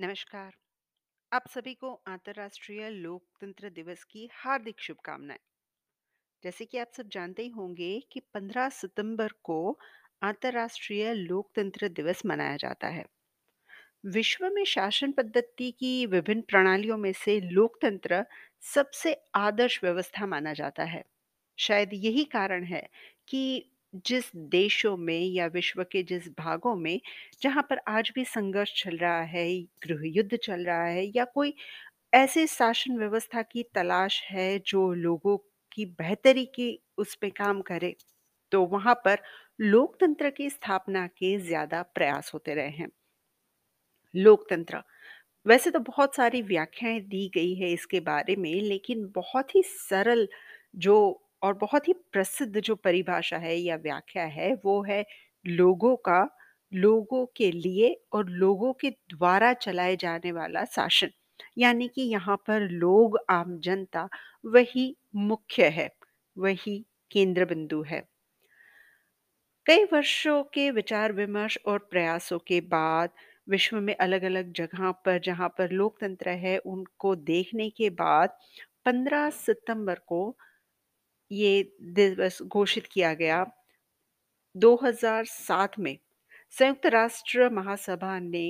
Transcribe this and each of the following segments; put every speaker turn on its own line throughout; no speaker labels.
नमस्कार। आप सभी को अंतर्राष्ट्रीय लोकतंत्र दिवस की हार्दिक शुभकामनाएँ। जैसे कि आप सब जानते ही होंगे कि 15 सितंबर को अंतर्राष्ट्रीय लोकतंत्र दिवस मनाया जाता है। विश्व में शासन पद्धति की विभिन्न प्रणालियों में से लोकतंत्र सबसे आदर्श व्यवस्था माना जाता है। शायद यही कारण है कि जिस देशों में या विश्व के जिस भागों में जहाँ पर आज भी संघर्ष चल रहा है, गृह युद्ध चल रहा है या कोई ऐसे शासन व्यवस्था की तलाश है जो लोगों की बेहतरी की उस पे काम करे, तो वहाँ पर लोकतंत्र की स्थापना के ज़्यादा प्रयास होते रहे हैं। लोकतंत्र वैसे तो बहुत सारी व्याख्याएँ दी गई है इसके बारे में, लेकिन बहुत ही सरल जो और बहुत ही प्रसिद्ध जो परिभाषा है या व्याख्या है, वो है लोगों का, लोगों के लिए और लोगों के द्वारा चलाए जाने वाला शासन। यानी कि यहाँ पर लोग, आम जनता वही मुख्य है, वही केंद्र बिंदु है। कई वर्षों के विचार-विमर्श और प्रयासों के बाद विश्व में अलग-अलग जगह पर जहाँ पर लोकतंत्र है, उनको देखने के बाद 15 सितंबर को ये दिवस घोषित किया गया। 2007 में संयुक्त राष्ट्र महासभा ने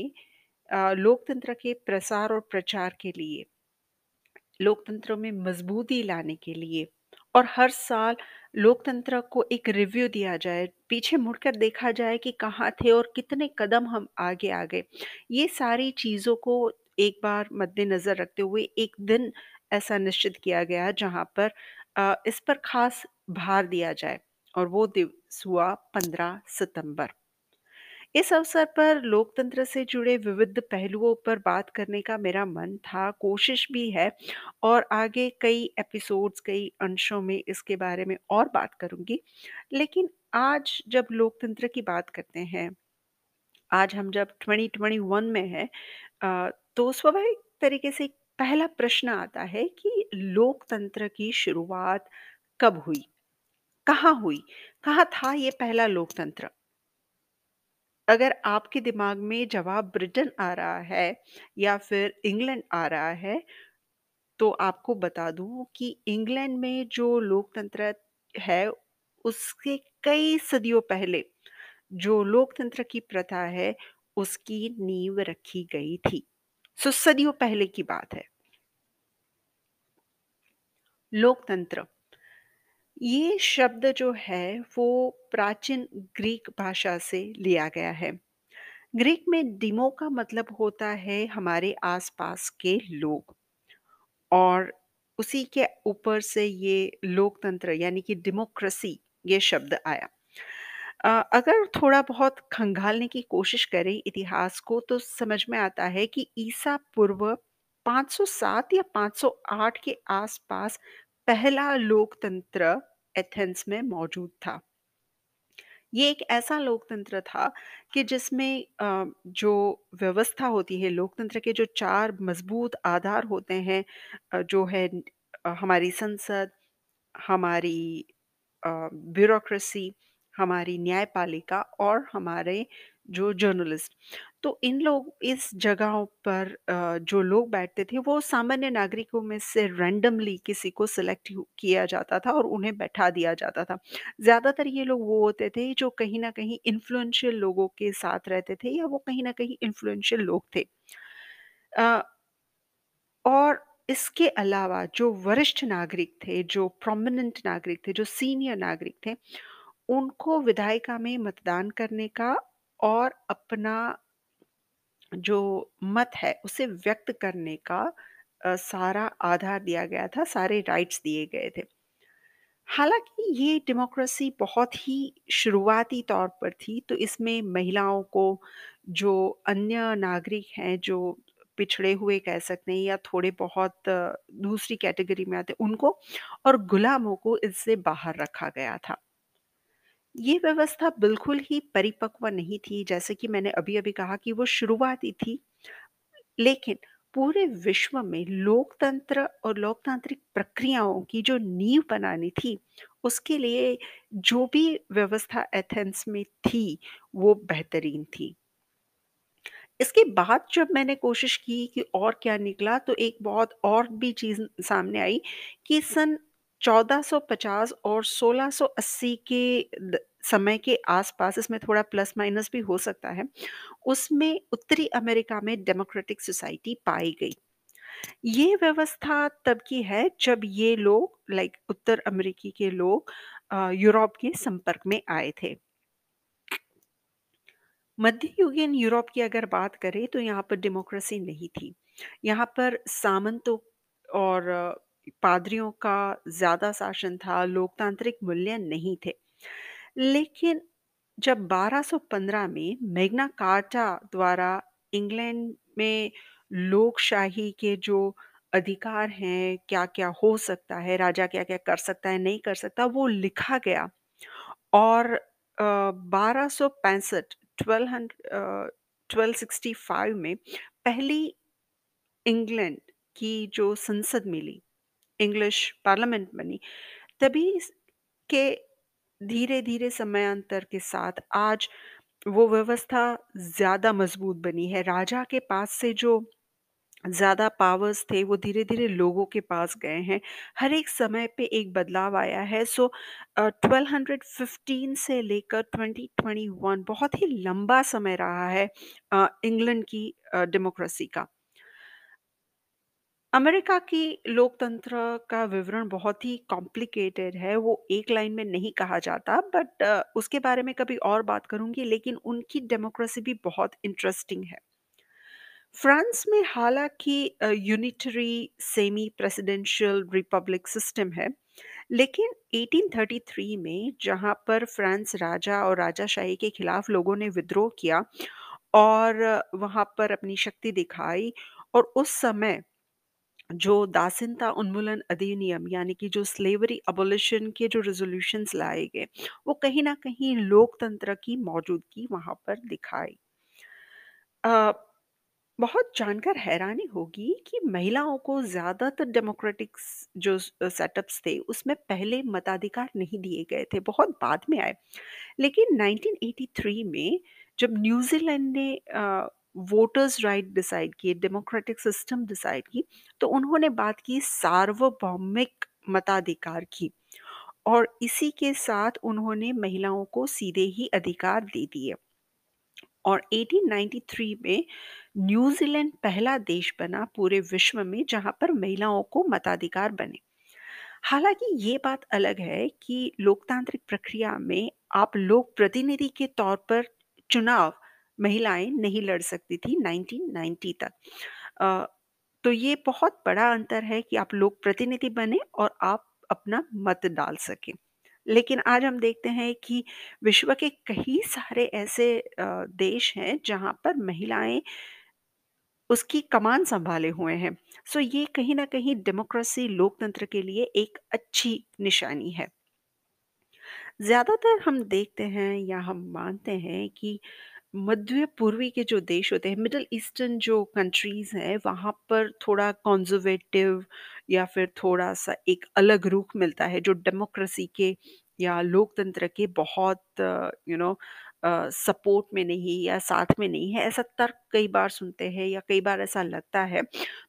लोकतंत्र के प्रसार और प्रचार के लिए लोकतंत्र में मजबूती लाने के लिए और हर साल लोकतंत्र को एक रिव्यू दिया जाए, पीछे मुड़कर देखा जाए कि कहाँ थे और कितने कदम हम आगे आ गए। ये सारी चीज़ों को एक बार मद्देनज़र रखते हुए एक दिन ऐसा निश्चित किया गया जहाँ पर इस पर ख़ास भार दिया जाए और वो दिवस हुआ 15 सितंबर। इस अवसर पर लोकतंत्र से जुड़े विविध पहलुओं पर बात करने का मेरा मन था, कोशिश भी है और आगे कई एपिसोड्स, कई अंशों में इसके बारे में और बात करूँगी लेकिन आज जब लोकतंत्र की बात करते हैं, आज हम जब 2021 में हैं तो स्वाभाविक तरीके से पहला प्रश्न आता है कि लोकतंत्र की शुरुआत कब हुई? कहाँ हुई? कहाँ था ये पहला लोकतंत्र? अगर आपके दिमाग में जवाब ब्रिटेन आ रहा है या फिर इंग्लैंड आ रहा है, तो आपको बता दूँ कि इंग्लैंड में जो लोकतंत्र है, उसके कई सदियों पहले जो लोकतंत्र की प्रथा है, उसकी नींव रखी गई थी। सो सदियों पहले की बात है। लोकतंत्र ये शब्द जो है, वो प्राचीन ग्रीक भाषा से लिया गया है। ग्रीक में डिमो का मतलब होता है हमारे आस-पास के लोग और उसी के ऊपर से ये लोकतंत्र, यानी कि डेमोक्रेसी ये शब्द आया। अगर थोड़ा बहुत खंगालने की कोशिश करें इतिहास को तो समझ में आता है कि ईसा पूर्व 507 या 508 के आस-पास पहला लोकतंत्र एथेंस में मौजूद था। ये एक ऐसा लोकतंत्र था कि जिसमें अ, जो व्यवस्था होती है लोकतंत्र के जो 4 मज़बूत आधार होते हैं जो है हमारी संसद, हमारी अ, ब्यूरोक्रेसी, हमारी न्यायपालिका और हमारे जो जर्नलिस्ट। तो इन लोग इस जगहों पर जो लोग बैठते थे वो सामान्य नागरिकों में से रैंडमली किसी को सिलेक्ट किया जाता था और उन्हें बैठा दिया जाता था। ज़्यादातर ये लोग वो होते थे जो कहीं ना कहीं इन्फ्लुएंशियल लोगों के साथ रहते थे या वो कहीं ना कहीं इन्फ्लुएंशियल लोग थे। अ, और इसके अलावा जो वरिष्ठ नागरिक थे, जो प्रोमिनेंट नागरिक थे, जो सीनियर नागरिक थे, उनको विधायिका में मतदान करने का और अपना जो मत है उसे व्यक्त करने का अ, सारा आधार दिया गया था, सारे राइट्स दिए गए थे। हालाँकि ये डेमोक्रेसी बहुत ही शुरुआती तौर पर थी, तो इसमें महिलाओं को जो अन्य नागरिक हैं, जो पिछड़े हुए कह सकते हैं या थोड़े बहुत दूसरी कैटेगरी में आते उनको और गुलामों को इससे बाहर रखा गया था। ये व्यवस्था बिल्कुल ही परिपक्व नहीं थी, जैसे कि मैंने अभी-अभी कहा कि वो शुरुआती थी, लेकिन पूरे विश्व में लोकतंत्र और लोकतांत्रिक प्रक्रियाओं की जो नींव बनानी थी, उसके लिए जो भी व्यवस्था एथेंस में थी, वो बेहतरीन थी। इसके बाद जब मैंने कोशिश की कि और क्या निकला तो एक बहुत और भी चीज़ सामने आई कि सन 1450 और 1680 के समय के आस-पास इसमें थोड़ा प्लस माइनस भी हो सकता है, उसमें उत्तरी अमेरिका में डेमोक्रेटिक सोसाइटी पाई गई। ये व्यवस्था तब की है जब ये लोग लाइक उत्तर अमेरिकी के लोग यूरोप के संपर्क में आए थे। मध्ययुगीन यूरोप की अगर बात करें तो यहाँ पर डेमोक्रेसी नहीं थी। यहाँ पर सामंतों और अ, पादरियों का ज़्यादा शासन था, लोकतांत्रिक मूल्य नहीं थे। लेकिन जब 1215 में मैग्ना कार्टा द्वारा इंग्लैंड में लोकशाही के जो अधिकार हैं, क्या-क्या हो सकता है, राजा क्या-क्या कर सकता है, नहीं कर सकता, वो लिखा गया और अ, 1265 12 ट्वेल्व 1265 में पहली इंग्लैंड की जो संसद मिली, इंग्लिश पार्लियामेंट बनी, तभी के धीरे-धीरे समयांतर के साथ आज वो व्यवस्था ज़्यादा मज़बूत बनी है। राजा के पास से जो ज़्यादा पावर्स थे वो धीरे-धीरे लोगों के पास गए हैं। हर एक समय पे एक बदलाव आया है सो अ, 1215 से लेकर 2021 बहुत ही लंबा समय रहा है अ, इंग्लैंड की डेमोक्रेसी का। अमेरिका की लोकतंत्र का विवरण बहुत ही कॉम्प्लिकेटेड है, वो एक लाइन में नहीं कहा जाता बट उसके बारे में कभी और बात करूँगी लेकिन उनकी डेमोक्रेसी भी बहुत इंटरेस्टिंग है। फ्रांस में हालाँकि unitary semi presidential republic system है, लेकिन 1833 में जहाँ पर फ्रांस राजा और राजाशाही के खिलाफ लोगों ने विद्रोह किया और वहाँ पर अपनी शक्ति दिखाई और उस समय जो दासिनता उन्मूलन अधिनियम यानी कि जो स्लेवरी अबोलिशन के जो रेज़ोल्यूशंस लाए गए, वो कहीं ना कहीं लोकतंत्र की मौजूदगी वहाँ पर दिखाई। बहुत जानकर हैरानी होगी कि महिलाओं को ज़्यादातर डेमोक्रेटिक्स जो सेटअप्स थे, उसमें पहले मताधिकार नहीं दिए गए थे, बहुत बाद में आए। लेकिन 1983 में जब न्यूज़ीलैंड ने वोटर्स राइट डिसाइड किए, डेमोक्रेटिक सिस्टम डिसाइड की, तो उन्होंने बात की सार्वभौमिक मताधिकार की और इसी के साथ उन्होंने महिलाओं को सीधे ही अधिकार दे दिए। और 1893 में न्यूज़ीलैंड पहला देश बना पूरे विश्व में जहाँ पर महिलाओं को मताधिकार बने। हालाँकि ये बात अलग है कि लोकतांत्रिक प्रक्रिया में आप लोक प्रतिनिधि के तौर पर चुनाव महिलाएँ नहीं लड़ सकती थी 1990 तक। तो ये बहुत बड़ा अंतर है कि आप लोक प्रतिनिधि बने और आप अपना मत डाल सकें। लेकिन आज हम देखते हैं कि विश्व के कई सारे ऐसे देश हैं जहाँ पर महिलाएँ उसकी कमान संभाले हुए हैं। सो ये कहीं ना कहीं डेमोक्रेसी, लोकतंत्र के लिए एक अच्छी निशानी है। ज़्यादातर हम देखते हैं या हम मानते हैं कि मध्य पूर्वी के जो देश होते हैं, मिडल ईस्टर्न जो कंट्रीज़ हैं, वहाँ पर थोड़ा कंज़र्वेटिव या फिर थोड़ा-सा एक अलग रुख मिलता है, जो डेमोक्रेसी के या लोकतंत्र के बहुत यू नो सपोर्ट में नहीं या साथ में नहीं है, ऐसा तर्क कई बार सुनते हैं या कई बार ऐसा लगता है।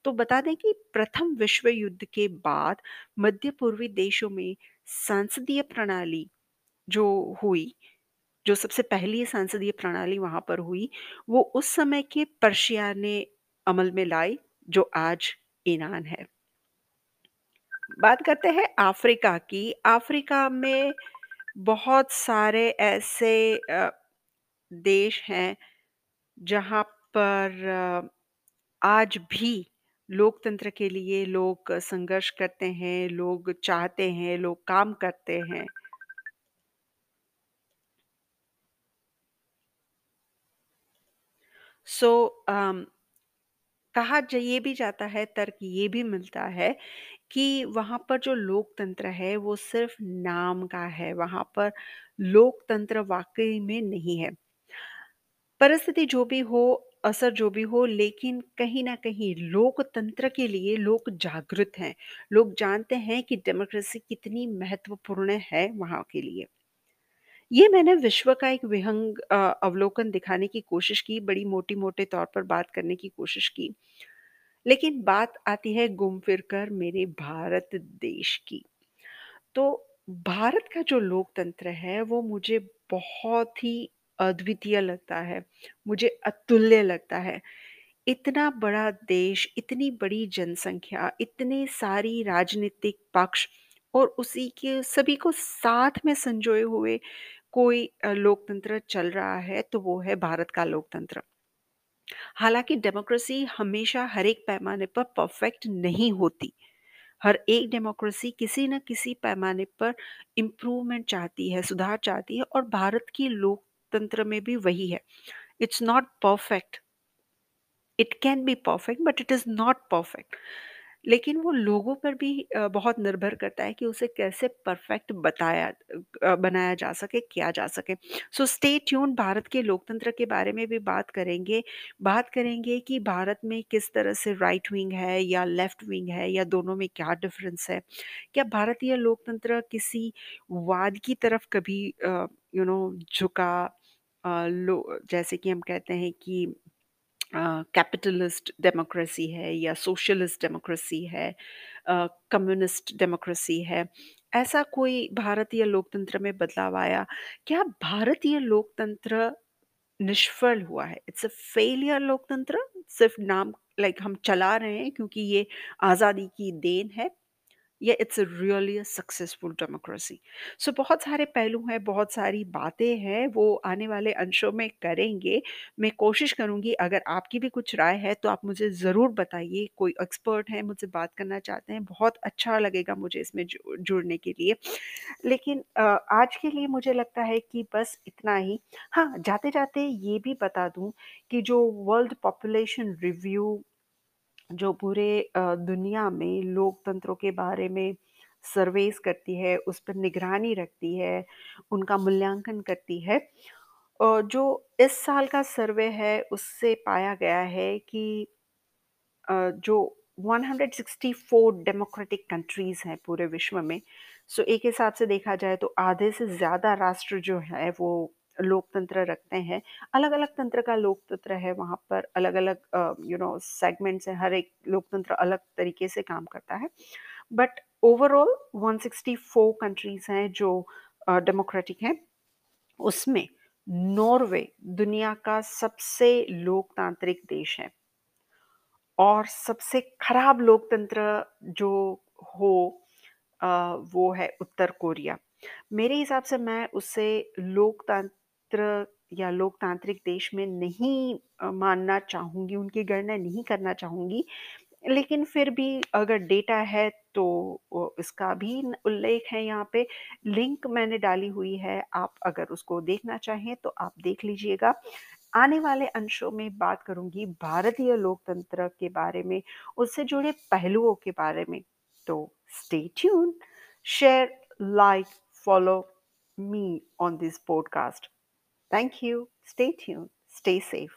तो बता दें कि प्रथम विश्व युद्ध के बाद मध्य पूर्वी देशों में संसदीय प्रणाली जो हुई जो सबसे पहली संसदीय प्रणाली वहाँ पर हुई, वो उस समय के पर्शिया ने अमल में लाई, जो आज ईरान है। बात करते हैं अफ्रीका की। अफ्रीका में बहुत सारे ऐसे देश हैं, जहाँ पर आज भी लोकतंत्र के लिए लोग संघर्ष करते हैं, लोग चाहते हैं, लोग काम करते हैं। सो कहा ज ये भी जाता है, तर्क ये भी मिलता है कि वहाँ पर जो लोकतंत्र है, वो सिर्फ़ नाम का है, वहाँ पर लोकतंत्र वाक़ई में नहीं है। परिस्थिति जो भी हो, असर जो भी हो, लेकिन कहीं न कहीं लोकतंत्र के लिए लोग जागृत हैं। लोग जानते हैं कि डेमोक्रेसी कितनी महत्वपूर्ण है वहाँ के लिए। ये मैंने विश्व का एक विहंग अवलोकन दिखाने की कोशिश की, बड़ी मोटी-मोटे तौर पर बात करने की कोशिश की। लेकिन बात आती है घूम फिर कर मेरे भारत देश की। तो भारत का जो लोकतंत्र है वो मुझे बहुत ही अद्वितीय लगता है, मुझे अतुल्य लगता है। इतना बड़ा देश, इतनी बड़ी जनसंख्या, इतने सारी राजनीतिक पक्ष और उसी के सभी को साथ में संजोए हुए कोई लोकतंत्र चल रहा है तो वो है भारत का लोकतंत्र। हालाँकि डेमोक्रेसी हमेशा हर एक पैमाने पर परफेक्ट नहीं होती। हर एक डेमोक्रेसी किसी न किसी पैमाने पर इम्प्रूवमेंट चाहती है, सुधार चाहती है और भारत की लोकतंत्र में भी वही है। It's not perfect, it can be perfect but it is not perfect. लेकिन वो लोगों पर भी बहुत निर्भर करता है कि उसे कैसे परफेक्ट बताया बनाया जा सके, किया जा सके। सो स्टे ट्यून्ड भारत के लोकतंत्र के बारे में भी बात करेंगे। बात करेंगे कि भारत में किस तरह से राइट विंग है या लेफ़्ट विंग है या दोनों में क्या डिफ़रेंस है? क्या भारतीय लोकतंत्र किसी वाद की तरफ़ कभी यू नो झुका लो जैसे कि हम कहते हैं कि कैपिटलिस्ट डेमोक्रेसी है या सोशलिस्ट डेमोक्रेसी है कम्युनिस्ट डेमोक्रेसी है, ऐसा कोई भारतीय लोकतंत्र में बदलाव आया? क्या भारतीय लोकतंत्र निष्फल हुआ है? इट्स अ फेलियर लोकतंत्र? सिर्फ़ नाम लाइक हम चला रहे हैं क्योंकि ये आज़ादी की देन है? या it's a really successful democracy. So बहुत सारे पहलू हैं, बहुत सारी बातें हैं, वो आने वाले अंशों में करेंगे। मैं कोशिश करूँगी, अगर आपकी भी कुछ राय है तो आप मुझे ज़रूर बताइए। कोई एक्सपर्ट है, मुझसे बात करना चाहते हैं, बहुत अच्छा लगेगा मुझे इसमें जुड़ने के लिए। लेकिन आज के लिए मुझे लगता है कि बस इतना ही। हाँ जाते जाते ये भी बता दूँ कि जो वर्ल्ड पॉपुलेशन रिव्यू जो पूरे दुनिया में लोकतंत्रों के बारे में सर्वेस करती है, उस पर निगरानी रखती है, उनका मूल्यांकन करती है। अ, जो इस साल का सर्वे है, उससे पाया गया है कि जो 164 डेमोक्रेटिक कंट्रीज़ हैं पूरे विश्व में, सो एक हिसाब से देखा जाए तो आधे से ज़्यादा राष्ट्र जो है वो लोकतंत्र रखते हैं। अलग-अलग तंत्र का लोकतंत्र है वहाँ पर अलग-अलग यू नो सेगमेंट्स हैं, हर एक लोकतंत्र अलग तरीके से काम करता है। बट ओवरऑल 164 कंट्रीज़ हैं जो डेमोक्रेटिक हैं। उसमें नॉर्वे दुनिया का सबसे लोकतांत्रिक देश है। और सबसे खराब लोकतंत्र जो हो अ, वो है उत्तर कोरिया। मेरे हिसाब से मैं उसे लोकतंत्र या लोकतांत्रिक देश में नहीं मानना चाहूँगी, उनकी गणना नहीं करना चाहूँगी। लेकिन फिर भी अगर डेटा है तो इसका भी उल्लेख है यहाँ पे, लिंक मैंने डाली हुई है, आप अगर उसको देखना चाहें तो आप देख लीजिएगा। आने वाले अंशों में बात करूँगी भारतीय लोकतंत्र के बारे में, उससे जुड़े पहलुओं के बारे में। तो stay tuned, share, like, follow me on this podcast. Thank you. Stay tuned. Stay safe.